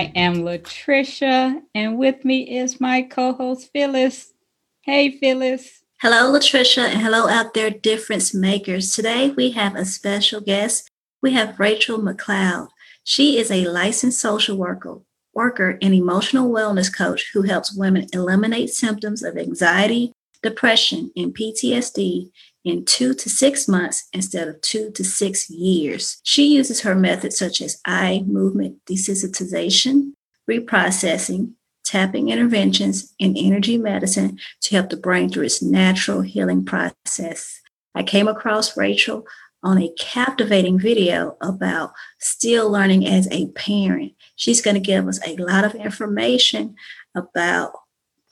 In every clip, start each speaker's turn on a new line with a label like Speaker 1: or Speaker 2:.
Speaker 1: I am Latricia, and with me is my co host, Phyllis. Hey, Phyllis.
Speaker 2: Hello, Latricia, and hello out there, difference makers. Today we have a special guest. We have Rachel McLeod. She is a licensed social worker, worker and emotional wellness coach who helps women eliminate symptoms of anxiety, depression, and PTSD in two to six months instead of two to six years. She uses her methods such as eye movement desensitization, reprocessing, tapping interventions, and energy medicine to help the brain through its natural healing process. I came across Rachel on a captivating video about still learning as a parent. She's going to give us a lot of information about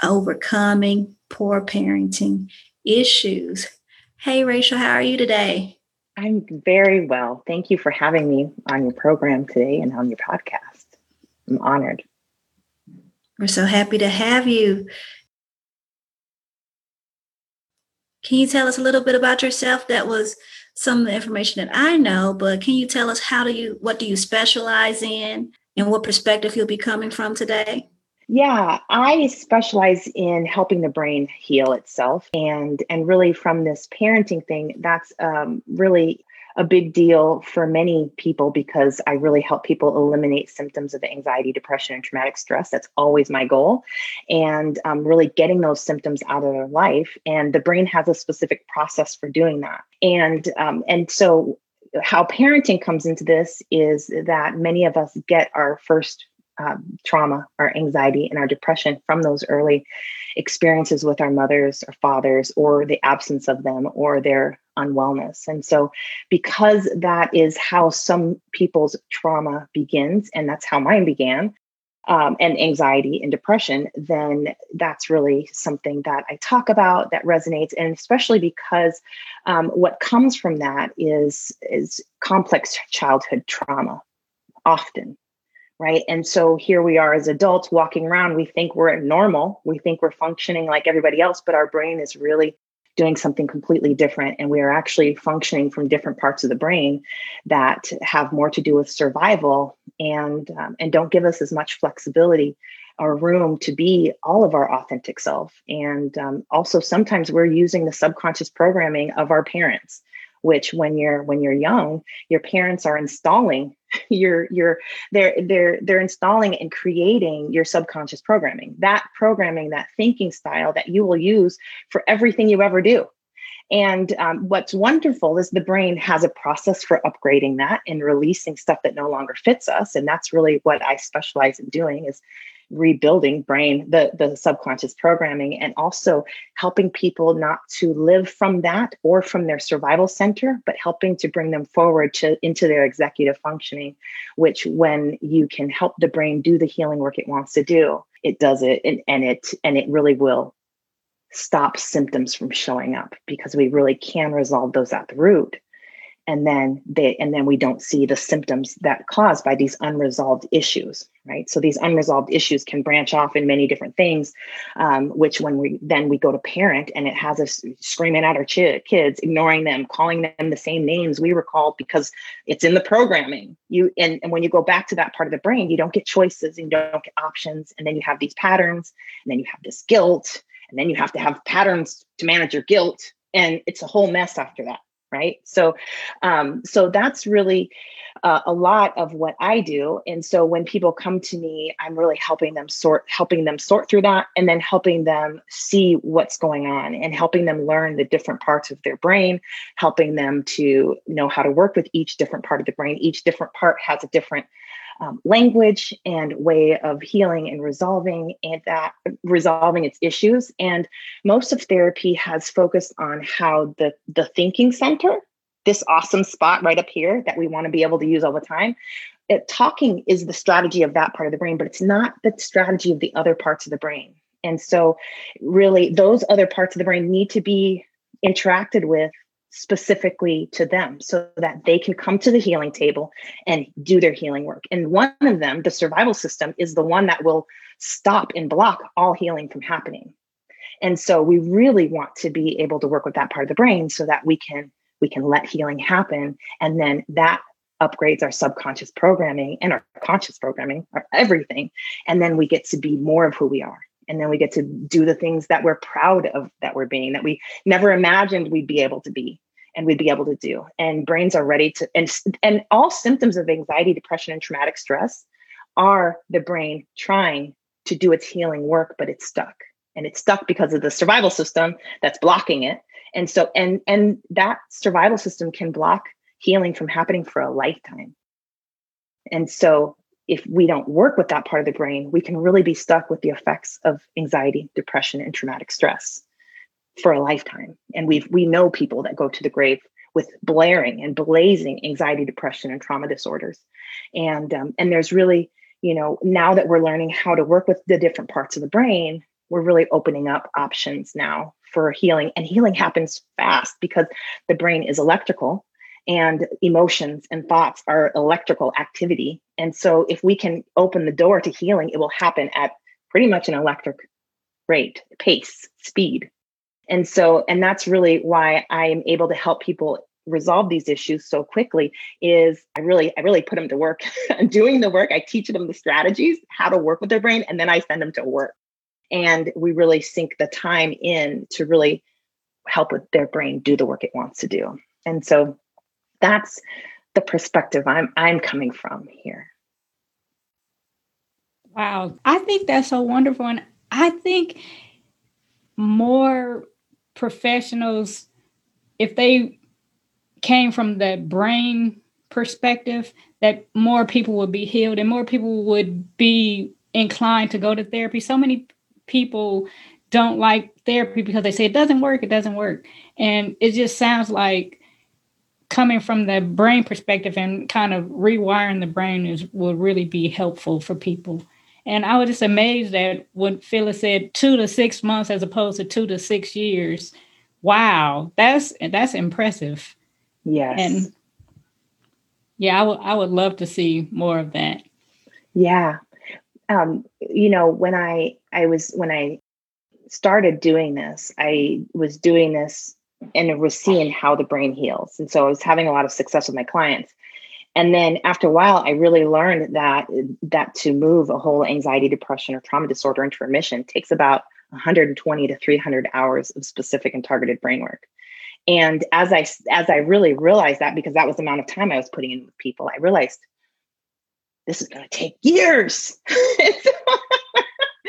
Speaker 2: overcoming poor parenting issues Hey, Rachel, how are you today?
Speaker 3: I'm very well. Thank you for having me on your program today and on your podcast. I'm honored.
Speaker 2: We're so happy to have you. Can you tell us a little bit about yourself? That was some of the information that I know, but can you tell us how do you what do you specialize in and what perspective you'll be coming from today?
Speaker 3: Yeah, I specialize in helping the brain heal itself, and and really from this parenting thing, that's um, really a big deal for many people because I really help people eliminate symptoms of anxiety, depression, and traumatic stress. That's always my goal, and um, really getting those symptoms out of their life. And the brain has a specific process for doing that, and um, and so how parenting comes into this is that many of us get our first um, trauma, our anxiety, and our depression from those early experiences with our mothers or fathers, or the absence of them, or their unwellness. And so, because that is how some people's trauma begins, and that's how mine began, um, and anxiety and depression, then that's really something that I talk about that resonates, and especially because um, what comes from that is is complex childhood trauma, often right? And so here we are as adults walking around, we think we're normal, we think we're functioning like everybody else, but our brain is really doing something completely different. And we are actually functioning from different parts of the brain that have more to do with survival and um, and don't give us as much flexibility or room to be all of our authentic self. And um, also sometimes we're using the subconscious programming of our parents which when you're when you're young your parents are installing your your they're they're they're installing and creating your subconscious programming. That programming that thinking style that you will use for everything you ever do. And um, what's wonderful is the brain has a process for upgrading that and releasing stuff that no longer fits us. And that's really what i specialize in doing is rebuilding brain the the subconscious programming and also helping people not to live from that or from their survival center but helping to bring them forward to into their executive functioning which when you can help the brain do the healing work it wants to do it does it and, and it and it really will stop symptoms from showing up because we really can resolve those at the root and then they and then we don't see the symptoms that caused by these unresolved issues right? So these unresolved issues can branch off in many different things um, which when we then we go to parent and it has us screaming at our ch- kids ignoring them calling them the same names we were called because it's in the programming. You and, and when you go back to that part of the brain you don't get choices and you don't get options. And then you have these patterns and then you have this guilt and then you have to have patterns to manage your guilt. And it's a whole mess after that right? So um, so that's really uh, a lot of what i do. And so when people come to me i'm really helping them sort helping them sort through that and then helping them see what's going on and helping them learn the different parts of their brain helping them to know how to work with each different part of the brain. Each different part has a different um, language and way of healing and resolving and that resolving its issues and most of therapy has focused on how the the thinking center this awesome spot right up here that we want to be able to use all the time it, talking is the strategy of that part of the brain, but it's not the strategy of the other parts of the brain. And so, really, those other parts of the brain need to be interacted with specifically to them so that they can come to the healing table and do their healing work. And one of them, the survival system, is the one that will stop and block all healing from happening. And so we really want to be able to work with that part of the brain so that we can we can let healing happen and then that upgrades our subconscious programming and our conscious programming, our everything. And then we get to be more of who we are. And then we get to do the things that we're proud of that we're being, that we never imagined we'd be able to be and we'd be able to do. And brains are ready to, and, and all symptoms of anxiety, depression, and traumatic stress are the brain trying to do its healing work, but it's stuck. And it's stuck because of the survival system that's blocking it. And so, and and that survival system can block healing from happening for a lifetime. And so, if we don't work with that part of the brain, we can really be stuck with the effects of anxiety, depression, and traumatic stress for a lifetime. And we we know people that go to the grave with blaring and blazing anxiety, depression, and trauma disorders. And um, and there's really, you know, now that we're learning how to work with the different parts of the brain, we're really opening up options now for healing. And healing happens fast because the brain is electrical and emotions and thoughts are electrical activity. And so, if we can open the door to healing, it will happen at pretty much an electric rate, pace, speed. And so, and that's really why I am able to help people resolve these issues so quickly is I really I really put them to work I'm doing the work I teach them the strategies how to work with their brain and then I send them to work and we really sink the time in to really help with their brain do the work it wants to do and so that's the perspective i'm i'm coming from here.
Speaker 1: Wow. I think that's so wonderful. And i think more professionals if they came from the brain perspective that more people would be healed and more people would be inclined to go to therapy. So many people don't like therapy because they say it doesn't work, it doesn't work. And it just sounds like coming from the brain perspective and kind of rewiring the brain is will really be helpful for people. And I was just amazed that when Phyllis said two to six months as opposed to two to six years. Wow, that's that's impressive.
Speaker 3: Yes.
Speaker 1: And yeah, I would I would love to see more of that.
Speaker 3: Yeah um, you know, when I I was when I started doing this, I was doing this and was seeing how the brain heals, and so I was having a lot of success with my clients. And then after a while, I really learned that that to move a whole anxiety, depression, or trauma disorder into remission takes about 120 to 300 hours of specific and targeted brain work. And as I as I really realized that, because that was the amount of time I was putting in with people, I realized this is going to take years.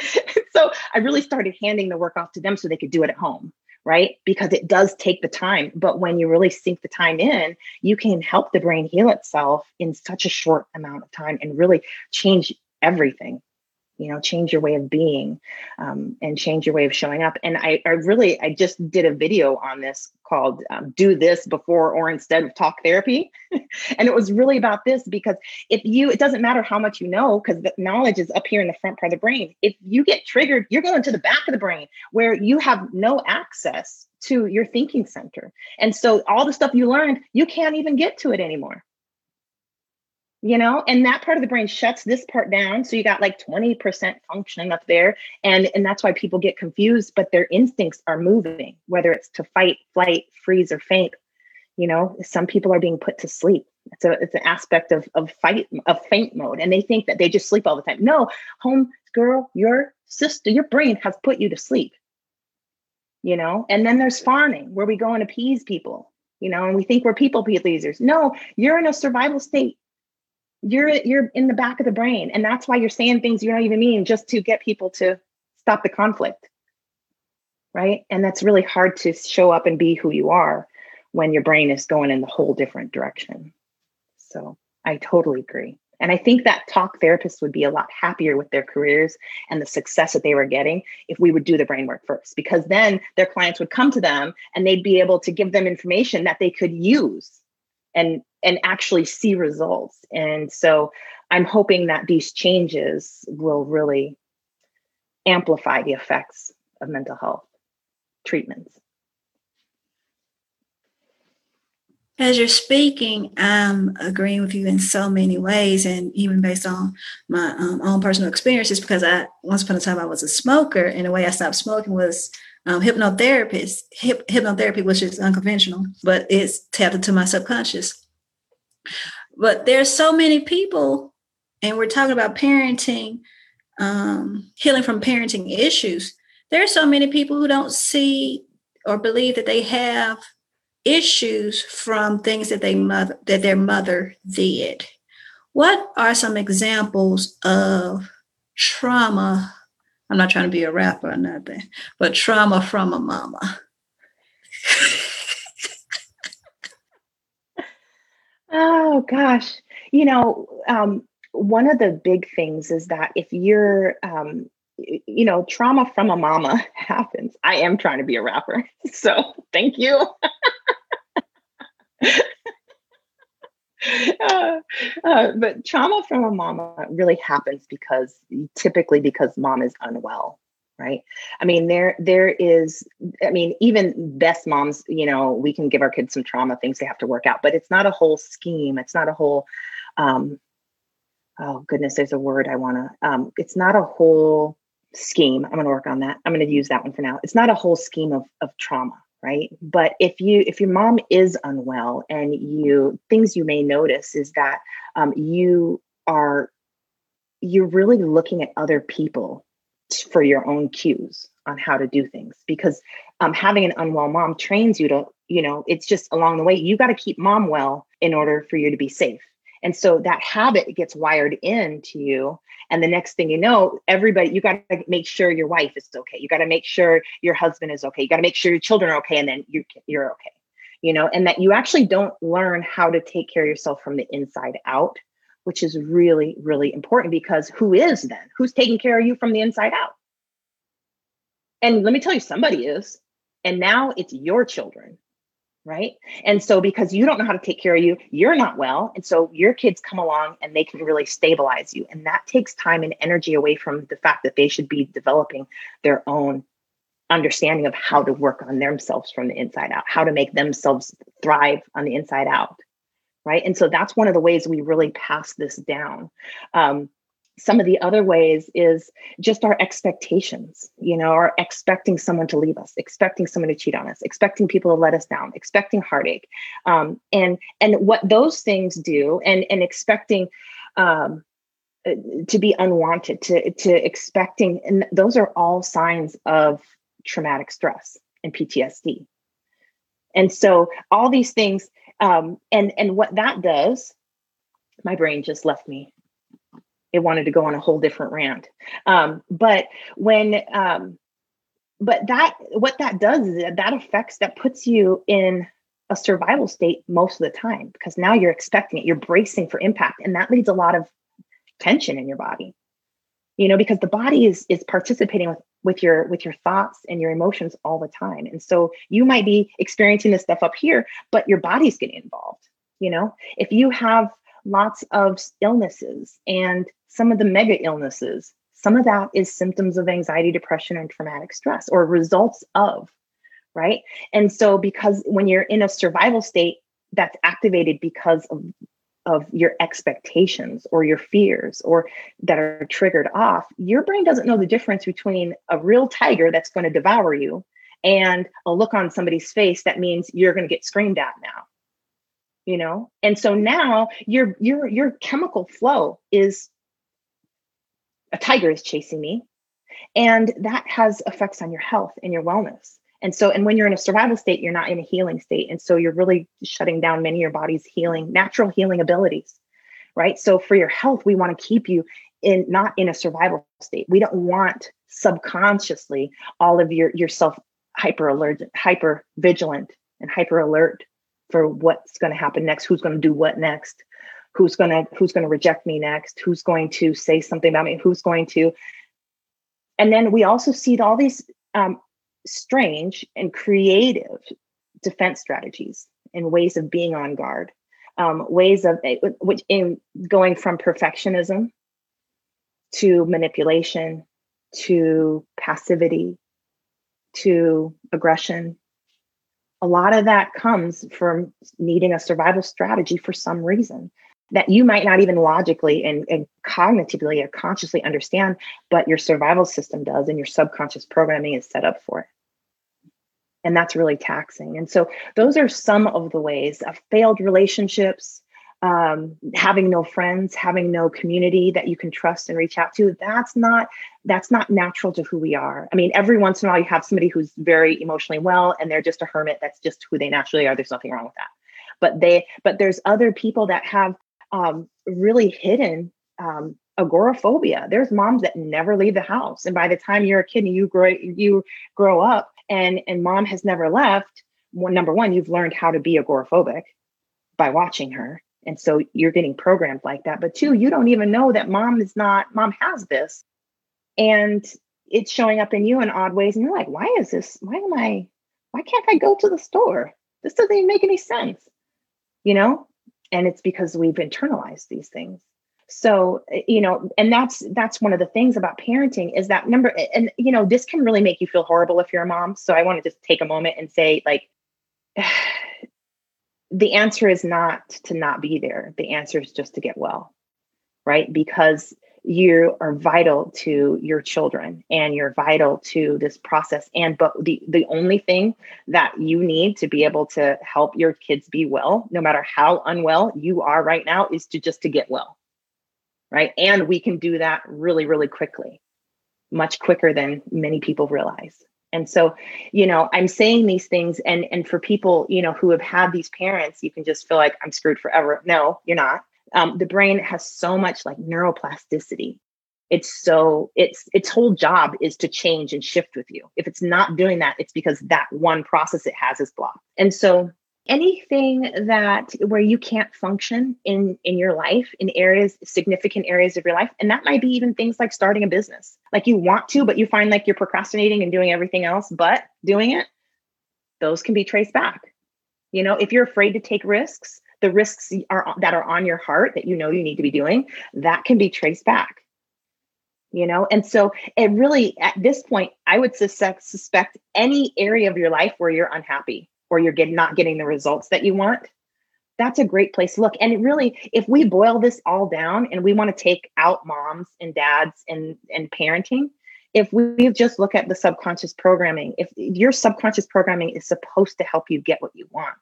Speaker 3: so I really started handing the work off to them so they could do it at home, right? Because it does take the time. But when you really sink the time in, you can help the brain heal itself in such a short amount of time and really change everything you know change your way of being um, and change your way of showing up. And I, I really i just did a video on this called um, do this before or instead of talk therapy. And it was really about this because if you it doesn't matter how much you know because the knowledge is up here in the front part of the brain. If you get triggered you're going to the back of the brain where you have no access to your thinking center. And so all the stuff you learned you can't even get to it anymore you know and that part of the brain shuts this part down. So you got like 20% function up there and and that's why people get confused but their instincts are moving whether it's to fight flight freeze or faint. You know some people are being put to sleep. It's it's an aspect of of fight of faint mode and they think that they just sleep all the time. No home girl your sister your brain has put you to sleep. You know and then there's fawning where we go and appease people you know and we think we're people pleasers. No you're in a survival state you're you're in the back of the brain. And that's why you're saying things you don't even mean just to get people to stop the conflict. Right? And that's really hard to show up and be who you are when your brain is going in the whole different direction. So i totally agree. And i think that talk therapists would be a lot happier with their careers and the success that they were getting if we would do the brain work first because then their clients would come to them and they'd be able to give them information that they could use and and actually see results. And so I'm hoping that these changes will really amplify the effects of mental health treatments.
Speaker 2: As you're speaking, I'm agreeing with you in so many ways, and even based on my um, own personal experiences, because I once upon a time I was a smoker, and the way I stopped smoking was um, hypnotherapist, hip, hypnotherapy, which is unconventional, but it's tapped into my subconscious. But there's so many people, and we're talking about parenting, um, healing from parenting issues. There are so many people who don't see or believe that they have issues from things that they mother that their mother did. What are some examples of trauma? I'm not trying to be a rapper or nothing, but trauma from a mama.
Speaker 3: oh gosh, you know, um, one of the big things is that if you're um, you know, trauma from a mama happens. I am trying to be a rapper. So thank you. uh, uh, but trauma from a mama really happens because typically because mom is unwell right? I mean there there is i mean even best moms you know we can give our kids some trauma things they have to work out but it's not a whole scheme. It's not a whole um oh goodness there's a word i want to um it's not a whole scheme. I'm going to work on that. I'm going to use that one for now. It's not a whole scheme of of trauma right? But if you if your mom is unwell and you things you may notice is that um, you are you're really looking at other people for your own cues on how to do things because um, having an unwell mom trains you to you know it's just along the way you got to keep mom well in order for you to be safe and so that habit gets wired into you and the next thing you know, everybody, you got to make sure your wife is okay. You got to make sure your husband is okay. You got to make sure your children are okay. And then you, you're okay, you know, and that you actually don't learn how to take care of yourself from the inside out, which is really, really important because who is then? Who's taking care of you from the inside out? And let me tell you, somebody is. And now it's your children right? And so because you don't know how to take care of you, you're not well. And so your kids come along and they can really stabilize you. And that takes time and energy away from the fact that they should be developing their own understanding of how to work on themselves from the inside out, how to make themselves thrive on the inside out. Right. And so that's one of the ways we really pass this down. Um, some of the other ways is just our expectations you know are expecting someone to leave us expecting someone to cheat on us expecting people to let us down expecting heartache um, and and what those things do and and expecting um, uh, to be unwanted to to expecting and those are all signs of traumatic stress and ptsd and so all these things um, and and what that does my brain just left me it wanted to go on a whole different rant. Um, but when, um, but that, what that does is that affects, that puts you in a survival state most of the time because now you're expecting it, you're bracing for impact. And that leads a lot of tension in your body, you know, because the body is, is participating with, with your, with your thoughts and your emotions all the time. And so you might be experiencing this stuff up here, but your body's getting involved. You know, if you have lots of illnesses and some of the mega illnesses, some of that is symptoms of anxiety, depression, and traumatic stress or results of, right? And so, because when you're in a survival state, that's activated because of of your expectations or your fears or that are triggered off your brain doesn't know the difference between a real tiger that's going to devour you and a look on somebody's face that means you're going to get screamed at now you know? And so now your your your chemical flow is a tiger is chasing me and that has effects on your health and your wellness and so and when you're in a survival state you're not in a healing state. And so you're really shutting down many of your body's healing natural healing abilities right? So for your health we want to keep you in not in a survival state. We don't want subconsciously all of your yourself hyper alert hyper vigilant and hyper alert for what's going to happen next who's going to do what next who's going to who's going to reject me next who's going to say something about me who's going to. And then we also see all these um, strange and creative defense strategies and ways of being on guard um, ways of eh, which in going from perfectionism to manipulation to passivity to aggression a lot of that comes from needing a survival strategy for some reason that you might not even logically and, and, cognitively or consciously understand, but your survival system does, and your subconscious programming is set up for it. And that's really taxing. And so, those are some of the ways of failed relationships, um, having no friends, having no community that you can trust and reach out to. That's not that's not natural to who we are. I mean, every once in a while, you have somebody who's very emotionally well, and they're just a hermit. That's just who they naturally are. There's nothing wrong with that but they but there's other people that have um, really hidden um, agoraphobia. There's moms that never leave the house, and by the time you're a kid and you grow you grow up, and and mom has never left. Well, number one, you've learned how to be agoraphobic by watching her, and so you're getting programmed like that. But two, you don't even know that mom is not mom has this, and it's showing up in you in odd ways, and you're like, why is this? Why am I? Why can't I go to the store? This doesn't even make any sense, you know and it's because we've internalized these things so eh, you know and that's that's one of the things about parenting is that number and you know this can really make you feel horrible if you're a mom. So i want to just take a moment and say like the answer is not to not be there. The answer is just to get well right? Because you are vital to your children and you're vital to this process. And but the the only thing that you need to be able to help your kids be well no matter how unwell you are right now is to just to get well right? And we can do that really really quickly much quicker than many people realize. And so you know i'm saying these things and and for people you know who have had these parents you can just feel like i'm screwed forever. No you're not. Um, the brain has so much like neuroplasticity. It's so it's its whole job is to change and shift with you. If it's not doing that it's because that one process it has is blocked. And so anything that where you can't function in in your life in areas significant areas of your life and that might be even things like starting a business. Like you want to but you find like you're procrastinating and doing everything else but doing it those can be traced back. You know if you're afraid to take risks the risks are that are on your heart that you know you need to be doing that can be traced back. You know and so it really at this point i would suspect suspect any area of your life where you're unhappy or you're get, not getting the results that you want that's a great place to look and it really if we boil this all down and we want to take out moms and dads and and parenting if we just look at the subconscious programming if your subconscious programming is supposed to help you get what you want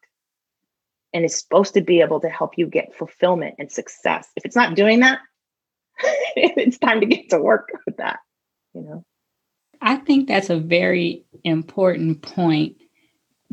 Speaker 3: and is supposed to be able to help you get fulfillment and success. If it's not doing that, it's time to get to work with that, you know.
Speaker 1: I think that's a very important point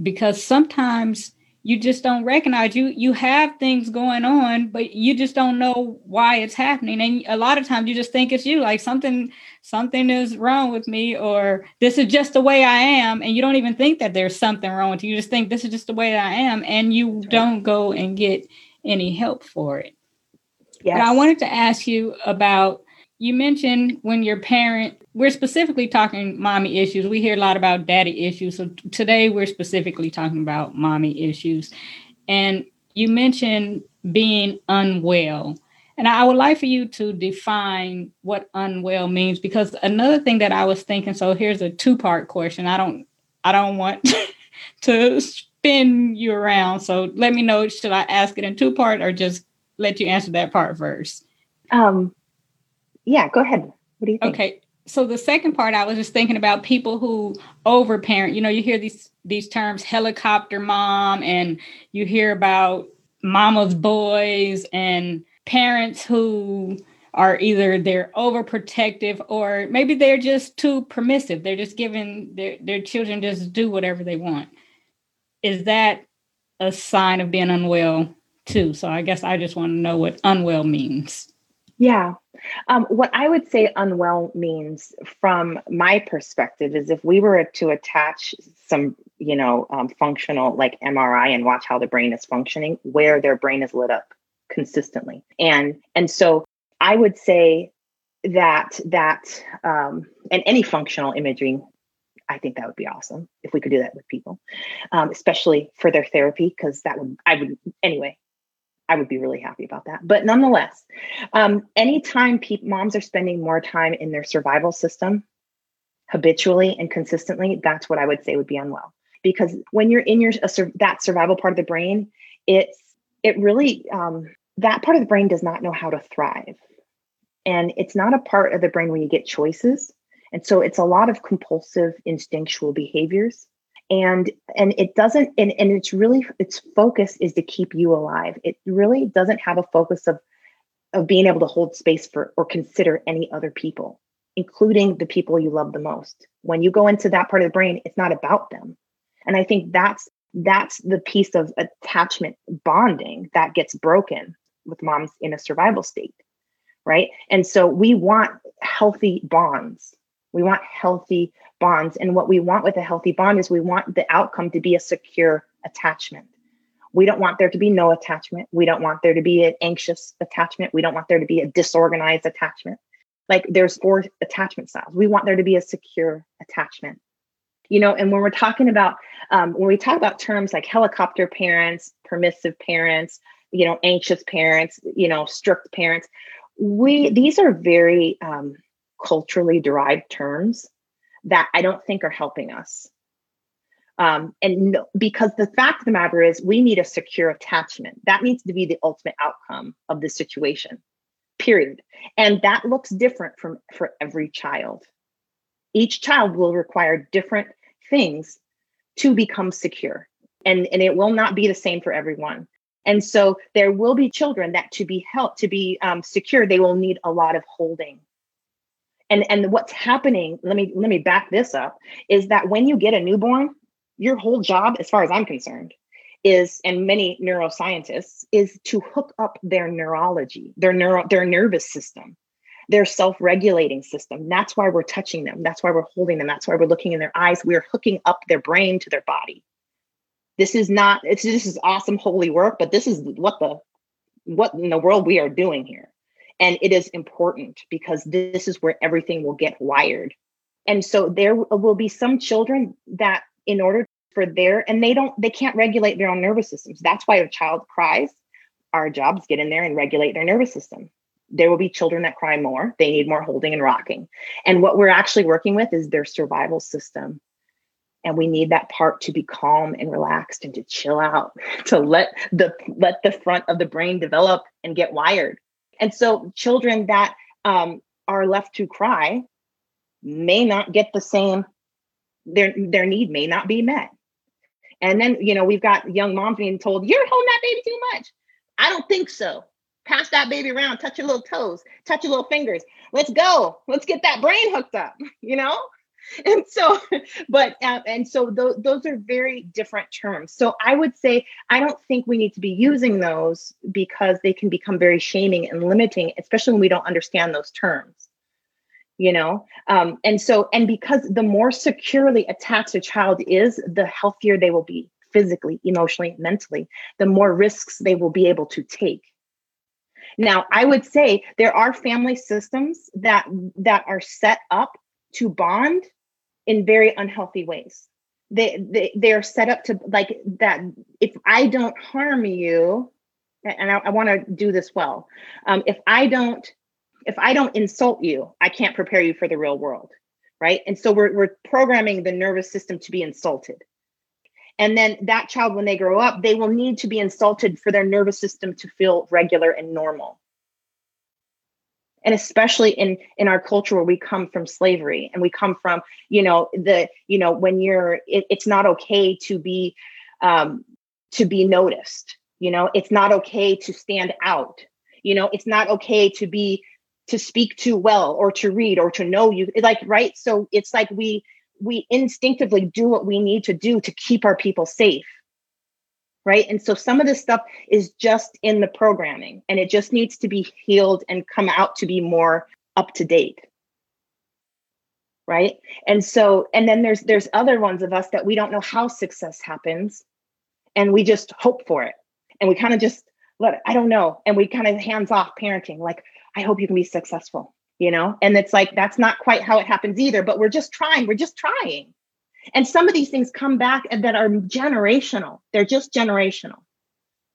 Speaker 1: because sometimes you just don't recognize you you have things going on but you just don't know why it's happening. And a lot of times you just think it's you like something something is wrong with me or this is just the way i am. And you don't even think that there's something wrong with you. You just think this is just the way i am and you don't go and get any help for it. Yes. but i wanted to ask you about you mentioned when your parent we're specifically talking mommy issues. We hear a lot about daddy issues. So today we're specifically talking about mommy issues. And you mentioned being unwell. And i would like for you to define what unwell means because another thing that i was thinking so here's a two part question. I don't i don't want to spin you around. So let me know should i ask it in two part or just let you answer that part first?
Speaker 3: Um yeah, go ahead. What do you think?
Speaker 1: Okay. So the second part, I was just thinking about people who overparent. You know, you hear these these terms, helicopter mom, and you hear about mama's boys and parents who are either they're overprotective or maybe they're just too permissive. They're just giving their, their children just do whatever they want. Is that a sign of being unwell too? So I guess I just want to know what unwell means.
Speaker 3: Yeah. Um, what I would say unwell means, from my perspective, is if we were to attach some, you know, um, functional like MRI and watch how the brain is functioning, where their brain is lit up consistently, and and so I would say that that um, and any functional imaging, I think that would be awesome if we could do that with people, um, especially for their therapy, because that would I would anyway I would be really happy about that. But nonetheless, um, anytime pe- moms are spending more time in their survival system habitually and consistently, that's what I would say would be unwell. Because when you're in your sur- that survival part of the brain, it's it really um, that part of the brain does not know how to thrive, and it's not a part of the brain where you get choices. And so it's a lot of compulsive instinctual behaviors and and it doesn't and, and it's really its focus is to keep you alive. It really doesn't have a focus of of being able to hold space for or consider any other people including the people you love the most. When you go into that part of the brain it's not about them. And i think that's that's the piece of attachment bonding that gets broken with moms in a survival state right? And so we want healthy bonds we want healthy bonds. And what we want with a healthy bond is we want the outcome to be a secure attachment. We don't want there to be no attachment. We don't want there to be an anxious attachment. We don't want there to be a disorganized attachment. Like there's four attachment styles. We want there to be a secure attachment. You know, and when we're talking about um, when we talk about terms like helicopter parents, permissive parents, you know, anxious parents, you know, strict parents, we these are very um, culturally derived terms that I don't think are helping us. Um, and no, because the fact of the matter is, we need a secure attachment. That needs to be the ultimate outcome of the situation, period. And that looks different from for every child. Each child will require different things to become secure, and and it will not be the same for everyone. And so there will be children that to be helped to be um, secure, they will need a lot of holding and and what's happening let me let me back this up is that when you get a newborn your whole job as far as i'm concerned is and many neuroscientists is to hook up their neurology their neuro their nervous system their self-regulating system. That's why we're touching them. That's why we're holding them. That's why we're looking in their eyes. We're hooking up their brain to their body. This is not it's this is awesome holy work but this is what the what in the world we are doing here and it is important because this is where everything will get wired. And so there will be some children that, in order for their, and they don't, they can't regulate their own nervous systems. That's why a child cries. Our jobs get in there and regulate their nervous system. There will be children that cry more. They need more holding and rocking. And what we're actually working with is their survival system and we need that part to be calm and relaxed and to chill out to let the let the front of the brain develop and get wired and so children that um, are left to cry may not get the same, their, their need may not be met. And then, you know, we've got young moms being told, you're holding that baby too much. I don't think so. Pass that baby around, touch your little toes, touch your little fingers. Let's go. Let's get that brain hooked up, you know? and so but uh, and so th- those are very different terms. So i would say i don't think we need to be using those because they can become very shaming and limiting especially when we don't understand those terms you know? Um, and so and because the more securely attached a child is the healthier they will be physically emotionally mentally the more risks they will be able to take. Now i would say there are family systems that that are set up to bond in very unhealthy ways. They, they they are set up to like that. If I don't harm you, and I, I want to do this well. Um, if I don't if I don't insult you, I can't prepare you for the real world, right? And so we're we're programming the nervous system to be insulted. And then that child, when they grow up, they will need to be insulted for their nervous system to feel regular and normal and especially in in our culture where we come from slavery and we come from you know the you know when you're it, it's not okay to be um to be noticed you know? It's not okay to stand out you know? It's not okay to be to speak too well or to read or to know you like right? So it's like we we instinctively do what we need to do to keep our people safe right? And so some of this stuff is just in the programming and it just needs to be healed and come out to be more up to date. Right? And so and then there's there's other ones of us that we don't know how success happens and we just hope for it. And we kind of just let it, I don't know and we kind of hands off parenting like I hope you can be successful, you know? And it's like that's not quite how it happens either, but we're just trying, we're just trying and some of these things come back and that are generational. They're just generational.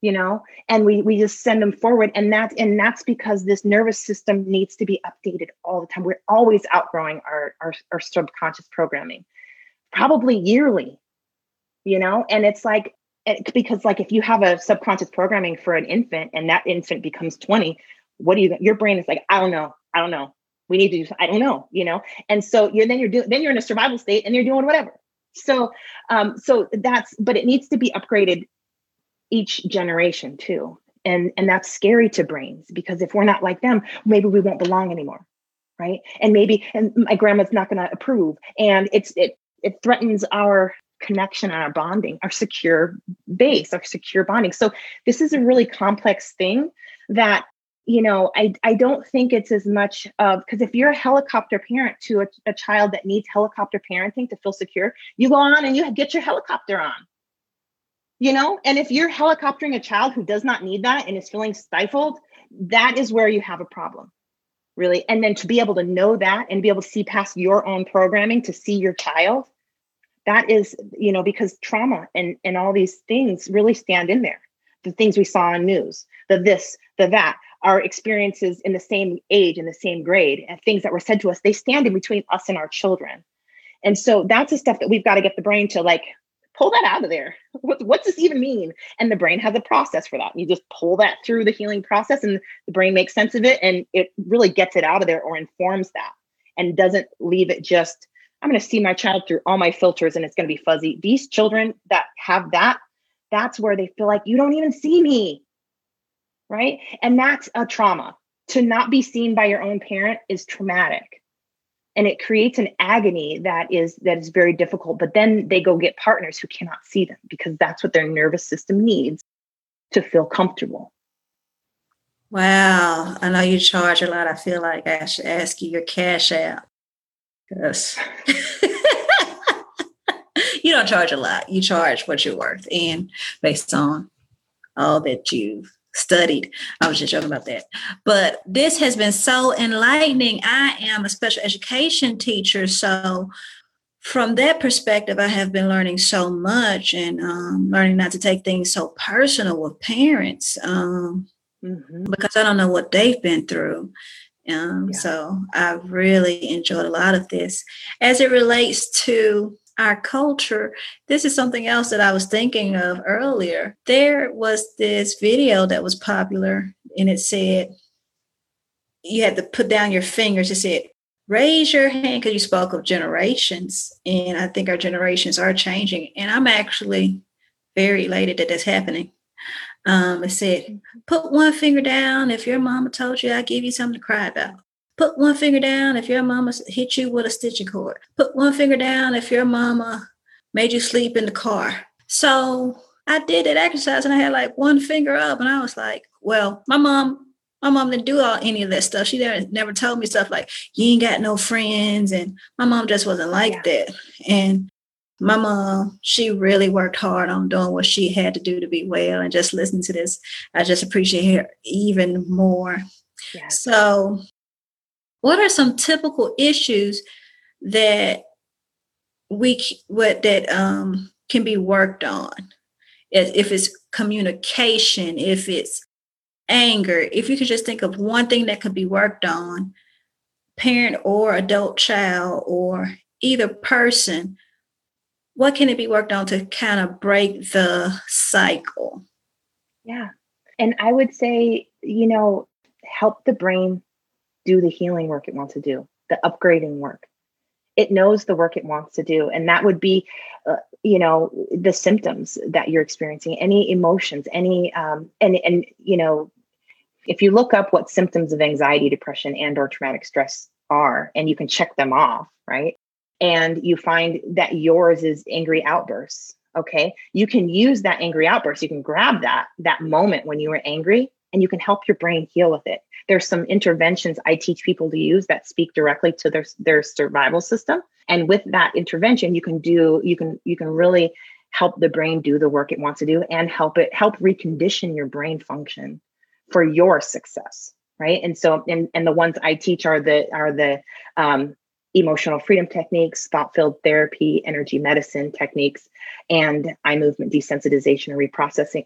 Speaker 3: you know and we we just send them forward and that's and that's because this nervous system needs to be updated all the time we're always outgrowing our our, our subconscious programming probably yearly you know and it's like it, because like if you have a subconscious programming for an infant and that infant becomes 20 what do you your brain is like i don't know i don't know we need to do i don't know you know? And so you're then you're doing then you're in a survival state and you're doing whatever. So um so that's but it needs to be upgraded each generation too. And and that's scary to brains because if we're not like them maybe we won't belong anymore right? And maybe and my grandma's not going to approve. And it's it it threatens our connection and our bonding our secure base our secure bonding. So this is a really complex thing that you know i i don't think it's as much of because if you're a helicopter parent to a, a child that needs helicopter parenting to feel secure you go on and you get your helicopter on. You know and if you're helicoptering a child who does not need that and is feeling stifled that is where you have a problem really. And then to be able to know that and be able to see past your own programming to see your child that is you know because trauma and and all these things really stand in there. The things we saw on news the this the that our experiences in the same age in the same grade and things that were said to us they stand in between us and our children and so that's the stuff that we've got to get the brain to like pull that out of there. What, what's this even mean? And the brain has a process for that. You just pull that through the healing process, and the brain makes sense of it and it really gets it out of there or informs that and doesn't leave it just, I'm going to see my child through all my filters and it's going to be fuzzy. These children that have that, that's where they feel like you don't even see me. Right. And that's a trauma. To not be seen by your own parent is traumatic. And it creates an agony that is that is very difficult but then they go get partners who cannot see them because that's what their nervous system needs to feel comfortable.
Speaker 2: Wow. I know you charge a lot. I feel like i should ask you your cash out. Yes. You don't charge a lot. You charge what you're worth and based on all that you've studied. I was just joking about that. But this has been so enlightening. I am a special education teacher. So, from that perspective, I have been learning so much and um, learning not to take things so personal with parents um, mm-hmm. because I don't know what they've been through. Um, yeah. So, I've really enjoyed a lot of this. As it relates to our culture, this is something else that I was thinking of earlier. There was this video that was popular, and it said you had to put down your fingers. It said, raise your hand because you spoke of generations. And I think our generations are changing. And I'm actually very elated that that's happening. Um, it said, put one finger down if your mama told you I give you something to cry about. Put one finger down if your mama hit you with a stitching cord. Put one finger down if your mama made you sleep in the car. So I did that exercise and I had like one finger up and I was like, well, my mom, my mom didn't do all any of that stuff. She never, never told me stuff like you ain't got no friends. And my mom just wasn't like yeah. that. And my mom, she really worked hard on doing what she had to do to be well. And just listening to this, I just appreciate her even more. Yeah. So what are some typical issues that we what that um, can be worked on? If it's communication if it's anger if you could just think of one thing that could be worked on parent or adult child or either person what can it be worked on to kind of break the cycle?
Speaker 3: Yeah. And i would say you know help the brain do the healing work it wants to do, the upgrading work. It knows the work it wants to do. And that would be, uh, you know, the symptoms that you're experiencing, any emotions, any, um, and, and, you know, if you look up what symptoms of anxiety, depression, and or traumatic stress are, and you can check them off, right? And you find that yours is angry outbursts. Okay. You can use that angry outburst. You can grab that, that moment when you were angry and you can help your brain heal with it there's some interventions I teach people to use that speak directly to their their survival system. And with that intervention, you can do you can you can really help the brain do the work it wants to do and help it help recondition your brain function for your success right and so and, and the ones i teach are the are the um, emotional freedom techniques thought field therapy energy medicine techniques and eye movement desensitization and reprocessing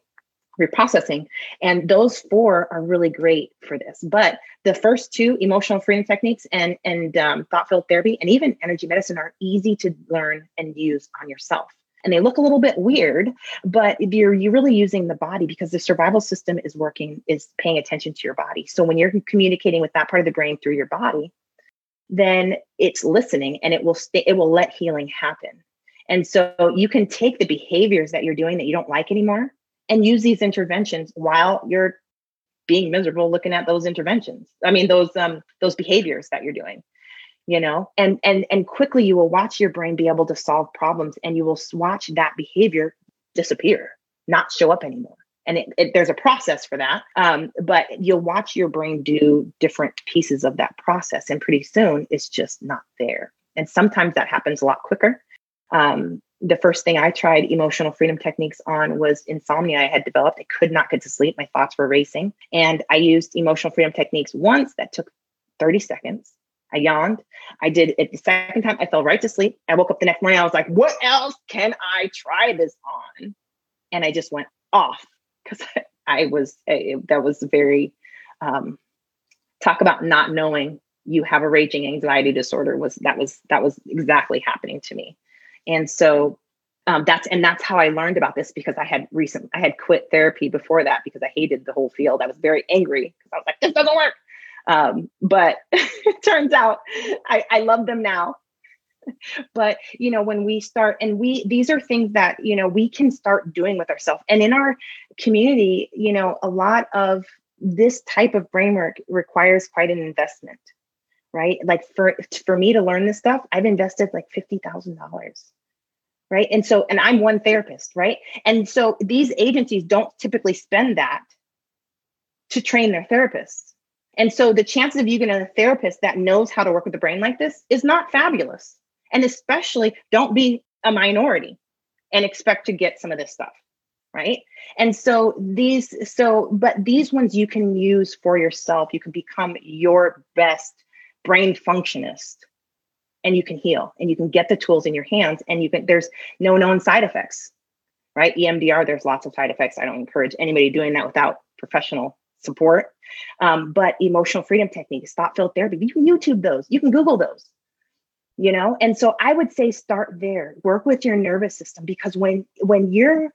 Speaker 3: reprocessing. And those four are really great for this. But the first two, emotional freedom techniques and, and um, thought field therapy, and even energy medicine, are easy to learn and use on yourself. And they look a little bit weird, but you're you're really using the body because the survival system is working, is paying attention to your body. So when you're communicating with that part of the brain through your body, then it's listening and it will stay, it will let healing happen. And so you can take the behaviors that you're doing that you don't like anymore and use these interventions while you're being miserable looking at those interventions. I mean those um those behaviors that you're doing you know? And and and quickly you will watch your brain be able to solve problems and you will watch that behavior disappear not show up anymore. And it, it, there's a process for that um, but you'll watch your brain do different pieces of that process and pretty soon it's just not there. And sometimes that happens a lot quicker um, the first thing I tried emotional freedom techniques on was insomnia I had developed. I could not get to sleep. My thoughts were racing. And I used emotional freedom techniques once that took 30 seconds. I yawned. I did it the second time. I fell right to sleep. I woke up the next morning. I was like, what else can I try this on? And I just went off because I was, that was very, um, talk about not knowing you have a raging anxiety disorder was that was that was exactly happening to me and so um, that's and that's how I learned about this because I had recent I had quit therapy before that because I hated the whole field. I was very angry because I was like, this doesn't work. Um, but it turns out I, I love them now. but you know, when we start and we these are things that you know we can start doing with ourselves. And in our community, you know, a lot of this type of brain work requires quite an investment right? Like for for me to learn this stuff, I've invested like fifty thousand dollars, right? And so, and I'm one therapist, right? And so these agencies don't typically spend that to train their therapists. And so the chances of you getting a therapist that knows how to work with the brain like this is not fabulous. And especially don't be a minority and expect to get some of this stuff right and so these so but these ones you can use for yourself you can become your best brain functionist and you can heal and you can get the tools in your hands and you can there's no known side effects right? Emdr there's lots of side effects. I don't encourage anybody doing that without professional support. Um, but emotional freedom techniques thought field therapy you can youtube those you can google those you know? And so i would say start there. Work with your nervous system because when when you're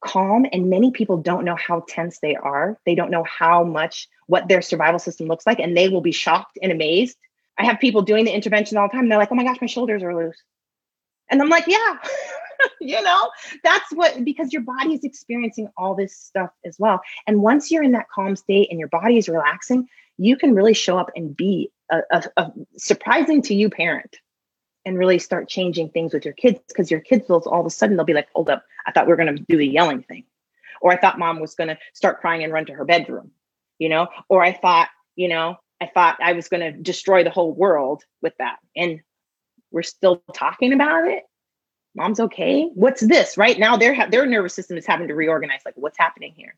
Speaker 3: calm and many people don't know how tense they are they don't know how much what their survival system looks like and they will be shocked and amazed i have people doing the intervention all the time they're like oh my gosh my shoulders are loose. And i'm like yeah. You know? That's what because your body is experiencing all this stuff as well. And once you're in that calm state and your body is relaxing you can really show up and be a, a, a surprising to you parent and really start changing things with your kids because your kids will all of a sudden they'll be like, hold up, I thought we were going to do the yelling thing. Or I thought mom was going to start crying and run to her bedroom, you know? Or I thought, you know, I thought I was going to destroy the whole world with that. And we're still talking about it. Mom's okay. What's this? Right now, their ha- their nervous system is having to reorganize. Like, what's happening here?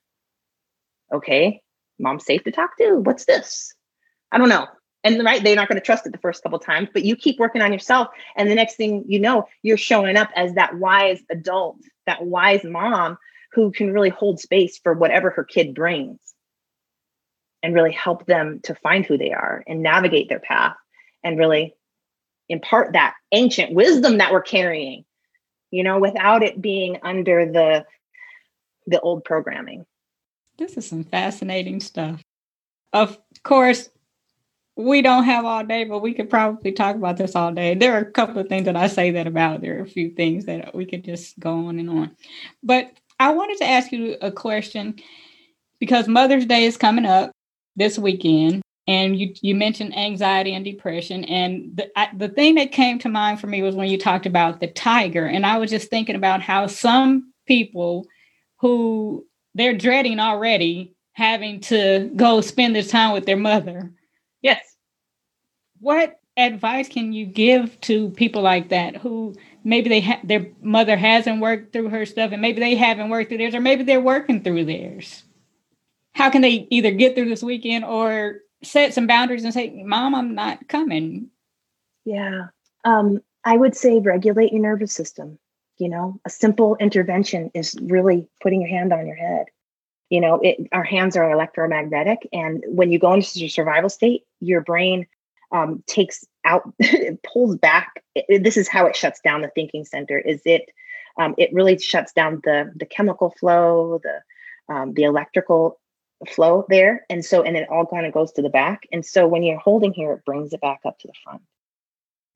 Speaker 3: Okay, mom's safe to talk to. What's this? I don't know and right they're not going to trust it the first couple times but you keep working on yourself and the next thing you know you're showing up as that wise adult that wise mom who can really hold space for whatever her kid brings and really help them to find who they are and navigate their path and really impart that ancient wisdom that we're carrying you know without it being under the the old programming
Speaker 1: this is some fascinating stuff of course we don't have all day, but we could probably talk about this all day. There are a couple of things that I say that about. There are a few things that we could just go on and on. But I wanted to ask you a question because Mother's Day is coming up this weekend, and you you mentioned anxiety and depression, and the I, the thing that came to mind for me was when you talked about the tiger, and I was just thinking about how some people who they're dreading already having to go spend this time with their mother
Speaker 3: Yes.
Speaker 1: What advice can you give to people like that who maybe they ha- their mother hasn't worked through her stuff and maybe they haven't worked through theirs or maybe they're working through theirs? How can they either get through this weekend or set some boundaries and say, "Mom, I'm not coming."
Speaker 3: Yeah. Um, I would say regulate your nervous system. You know, a simple intervention is really putting your hand on your head You know, it, our hands are electromagnetic, and when you go into your survival state, your brain um, takes out, it pulls back. It, this is how it shuts down the thinking center. Is it? Um, it really shuts down the the chemical flow, the um, the electrical flow there, and so and it all kind of goes to the back. And so when you're holding here, it brings it back up to the front.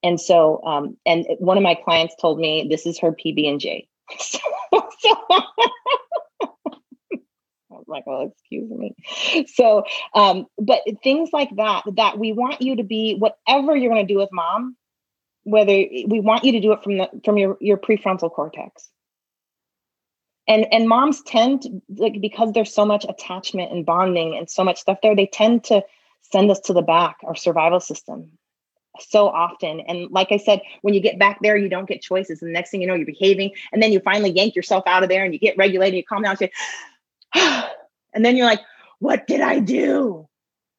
Speaker 3: And so, um, and one of my clients told me this is her PB and J. So, so like, well, excuse me. So, um, but things like that, that we want you to be whatever you're going to do with mom, whether we want you to do it from the from your your prefrontal cortex. And and moms tend to, like because there's so much attachment and bonding and so much stuff there, they tend to send us to the back, our survival system so often. And like I said, when you get back there, you don't get choices. And the next thing you know, you're behaving. And then you finally yank yourself out of there and you get regulated, you calm down, and say, And then you're like, what did I do?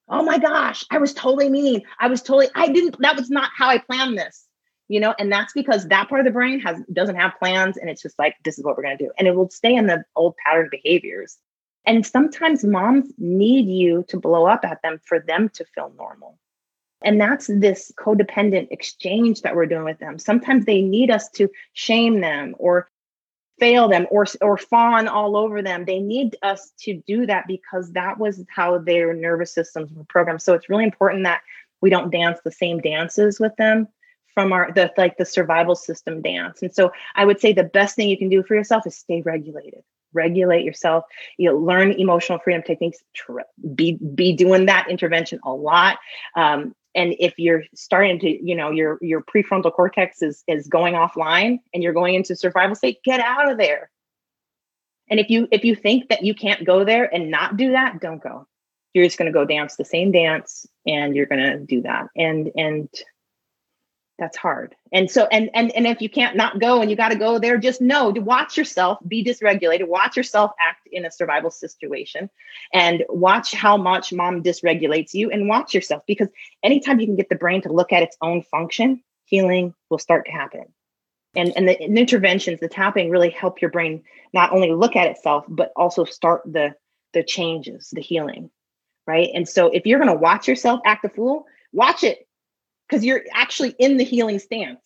Speaker 3: Oh my gosh, I was totally mean. I was totally, I didn't, that was not how I planned this. You know, and that's because that part of the brain has doesn't have plans and it's just like, this is what we're gonna do. And it will stay in the old pattern behaviors. And sometimes moms need you to blow up at them for them to feel normal. And that's this codependent exchange that we're doing with them. Sometimes they need us to shame them or fail them or or fawn all over them they need us to do that because that was how their nervous systems were programmed so it's really important that we don't dance the same dances with them from our the like the survival system dance. And so i would say the best thing you can do for yourself is stay regulated. Regulate yourself. You know, learn emotional freedom techniques be be doing that intervention a lot. Um, and if you're starting to you know your your prefrontal cortex is is going offline and you're going into survival state get out of there. And if you if you think that you can't go there and not do that don't go. You're just going to go dance the same dance and you're going to do that. And and that's hard. And so and and and if you can't not go and you got to go there just know to watch yourself be dysregulated watch yourself act in a survival situation and watch how much mom dysregulates you and watch yourself because anytime you can get the brain to look at its own function healing will start to happen. And and the interventions the tapping really help your brain not only look at itself but also start the the changes the healing right? And so if you're going to watch yourself act a fool watch it because you're actually in the healing stance.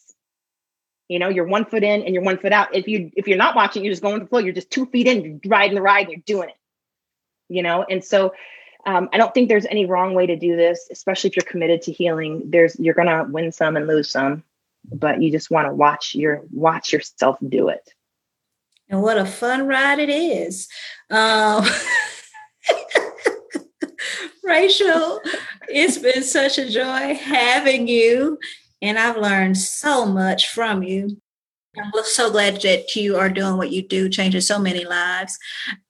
Speaker 3: You know, you're one foot in and you're one foot out. If you if you're not watching, you're just going with the flow. You're just two feet in, you're riding the ride, and you're doing it. You know, and so um, I don't think there's any wrong way to do this, especially if you're committed to healing. There's you're gonna win some and lose some, but you just want to watch your watch yourself do it.
Speaker 2: And what a fun ride it is. Um, Rachel, it's been such a joy having you, and I've learned so much from you. I'm so glad that you are doing what you do, changing so many lives.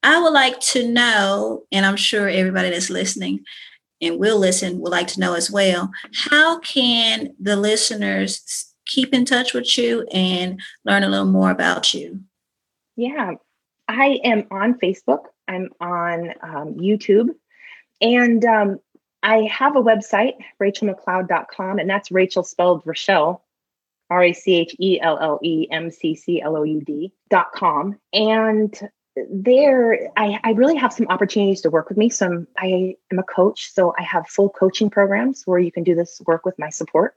Speaker 2: I would like to know, and I'm sure everybody that's listening and will listen would like to know as well, how can the listeners keep in touch with you and learn a little more about you?
Speaker 3: Yeah, I am on Facebook. I'm on um, YouTube. And um, I have a website, rachellemccloud.com, and that's Rachel spelled Rachelle, R A C H E L L E M C C L O U D.com. And there, I, I really have some opportunities to work with me. So I am a coach, so I have full coaching programs where you can do this work with my support.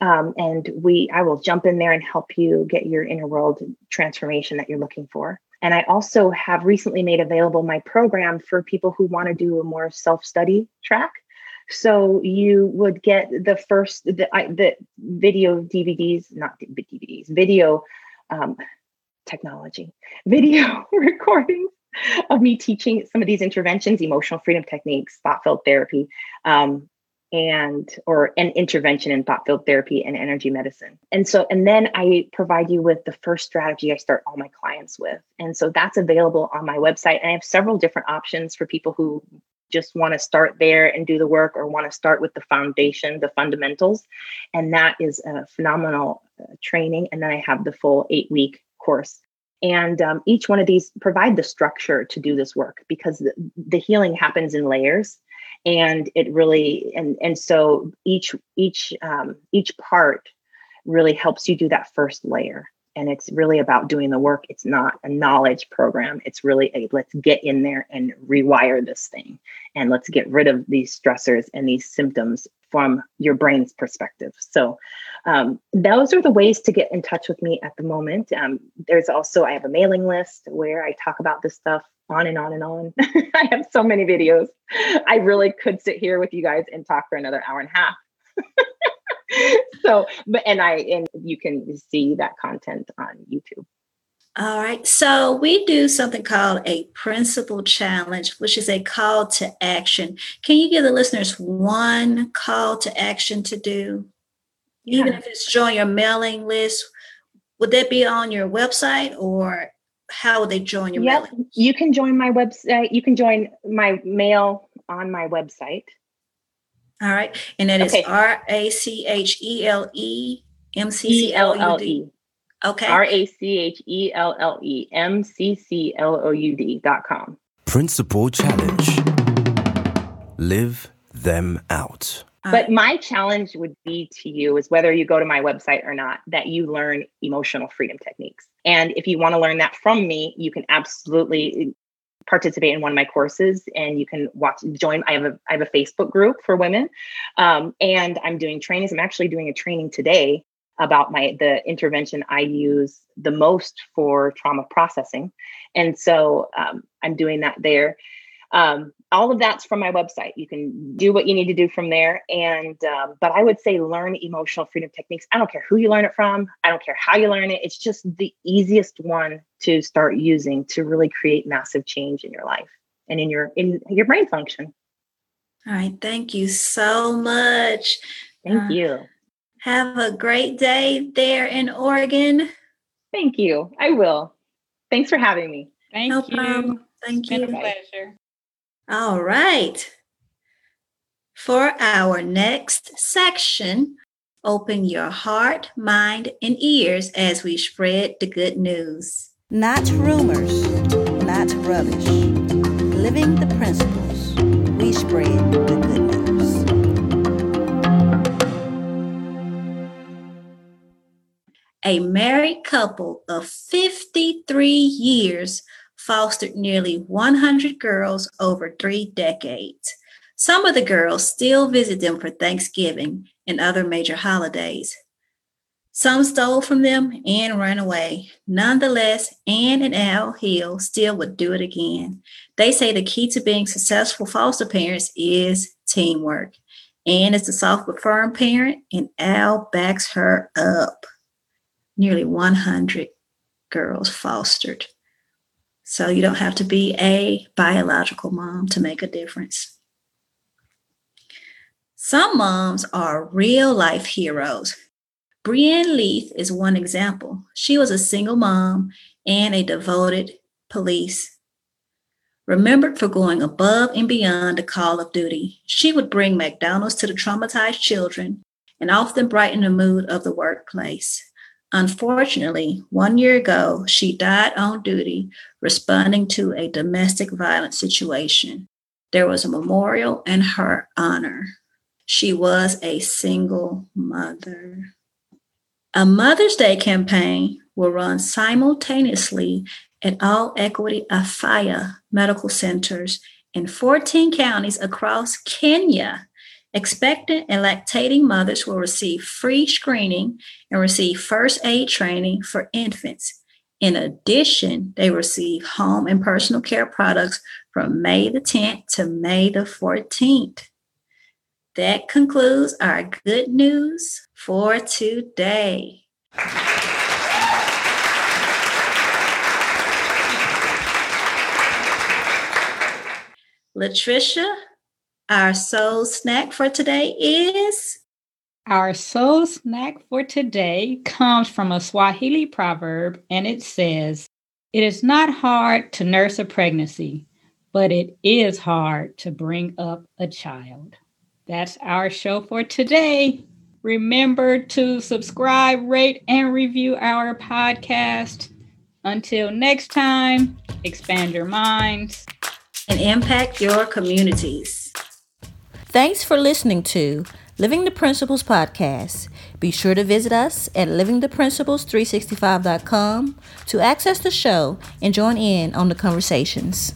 Speaker 3: Um, and we, I will jump in there and help you get your inner world transformation that you're looking for. And I also have recently made available my program for people who want to do a more self study track. So you would get the first the, the video DVDs, not DVDs, video um, technology, video recordings of me teaching some of these interventions, emotional freedom techniques, thought field therapy, um, and or an intervention in thought field therapy and energy medicine. And so and then I provide you with the first strategy I start all my clients with. And so that's available on my website and I have several different options for people who just want to start there and do the work or want to start with the foundation, the fundamentals. And that is a phenomenal uh, training and then I have the full 8 week course and um, each one of these provide the structure to do this work because the, the healing happens in layers and it really and and so each each um, each part really helps you do that first layer and it's really about doing the work. It's not a knowledge program. It's really a let's get in there and rewire this thing and let's get rid of these stressors and these symptoms from your brain's perspective. So, um, those are the ways to get in touch with me at the moment. Um, there's also, I have a mailing list where I talk about this stuff on and on and on. I have so many videos. I really could sit here with you guys and talk for another hour and a half. so, but and I and you can see that content on YouTube.
Speaker 2: All right. So we do something called a principle challenge, which is a call to action. Can you give the listeners one call to action to do? Yeah. Even if it's join your mailing list, would that be on your website or how would they join your yep. mailing?
Speaker 3: You can join my website. You can join my mail on my website.
Speaker 2: All right. And that okay. is R A C H E L E M C C L U D. Okay.
Speaker 3: R A C H E L L E M C C L O U D dot com.
Speaker 4: Principle Challenge. Live them out.
Speaker 3: But my challenge would be to you is whether you go to my website or not, that you learn emotional freedom techniques. And if you want to learn that from me, you can absolutely participate in one of my courses and you can watch join i have a i have a facebook group for women um, and i'm doing trainings. I'm actually doing a training today about my the intervention i use the most for trauma processing. And so um, i'm doing that there. Um, all of that's from my website. You can do what you need to do from there. And um, but i would say learn emotional freedom techniques. I don't care who you learn it from. I don't care how you learn it. It's just the easiest one to start using to really create massive change in your life and in your in your brain function.
Speaker 2: All right. Thank you so much.
Speaker 3: Thank uh, you.
Speaker 2: have a great day there in oregon.
Speaker 3: Thank you. I will. Thanks for having me.
Speaker 1: Thank no you. problem.
Speaker 2: thank
Speaker 1: it's
Speaker 2: you
Speaker 1: been a pleasure
Speaker 2: all right. For our next section, open your heart, mind, and ears as we spread the good news.
Speaker 5: Not rumors, not rubbish. Living the principles, we spread the good news.
Speaker 2: A married couple of 53 years fostered nearly 100 girls over three decades. Some of the girls still visit them for Thanksgiving and other major holidays. Some stole from them and ran away. Nonetheless, Ann and Al Hill still would do it again. They say the key to being successful foster parents is teamwork. Ann is the soft but firm parent, and Al backs her up. Nearly 100 girls fostered. So you don't have to be a biological mom to make a difference. Some moms are real life heroes. Brienne Leith is one example. She was a single mom and a devoted police. Remembered for going above and beyond the call of duty, she would bring McDonald's to the traumatized children and often brighten the mood of the workplace. Unfortunately, one year ago, she died on duty responding to a domestic violence situation. There was a memorial in her honor. She was a single mother. A Mother's Day campaign will run simultaneously at all Equity Afia medical centers in 14 counties across Kenya Expectant and lactating mothers will receive free screening and receive first aid training for infants. In addition, they receive home and personal care products from May the 10th to May the 14th. That concludes our good news for today. Latricia, our soul snack for today is?
Speaker 1: Our soul snack for today comes from a Swahili proverb and it says, It is not hard to nurse a pregnancy, but it is hard to bring up a child. That's our show for today. Remember to subscribe, rate, and review our podcast. Until next time, expand your minds
Speaker 2: and impact your communities.
Speaker 5: Thanks for listening to Living the Principles podcast. Be sure to visit us at livingtheprinciples365.com to access the show and join in on the conversations.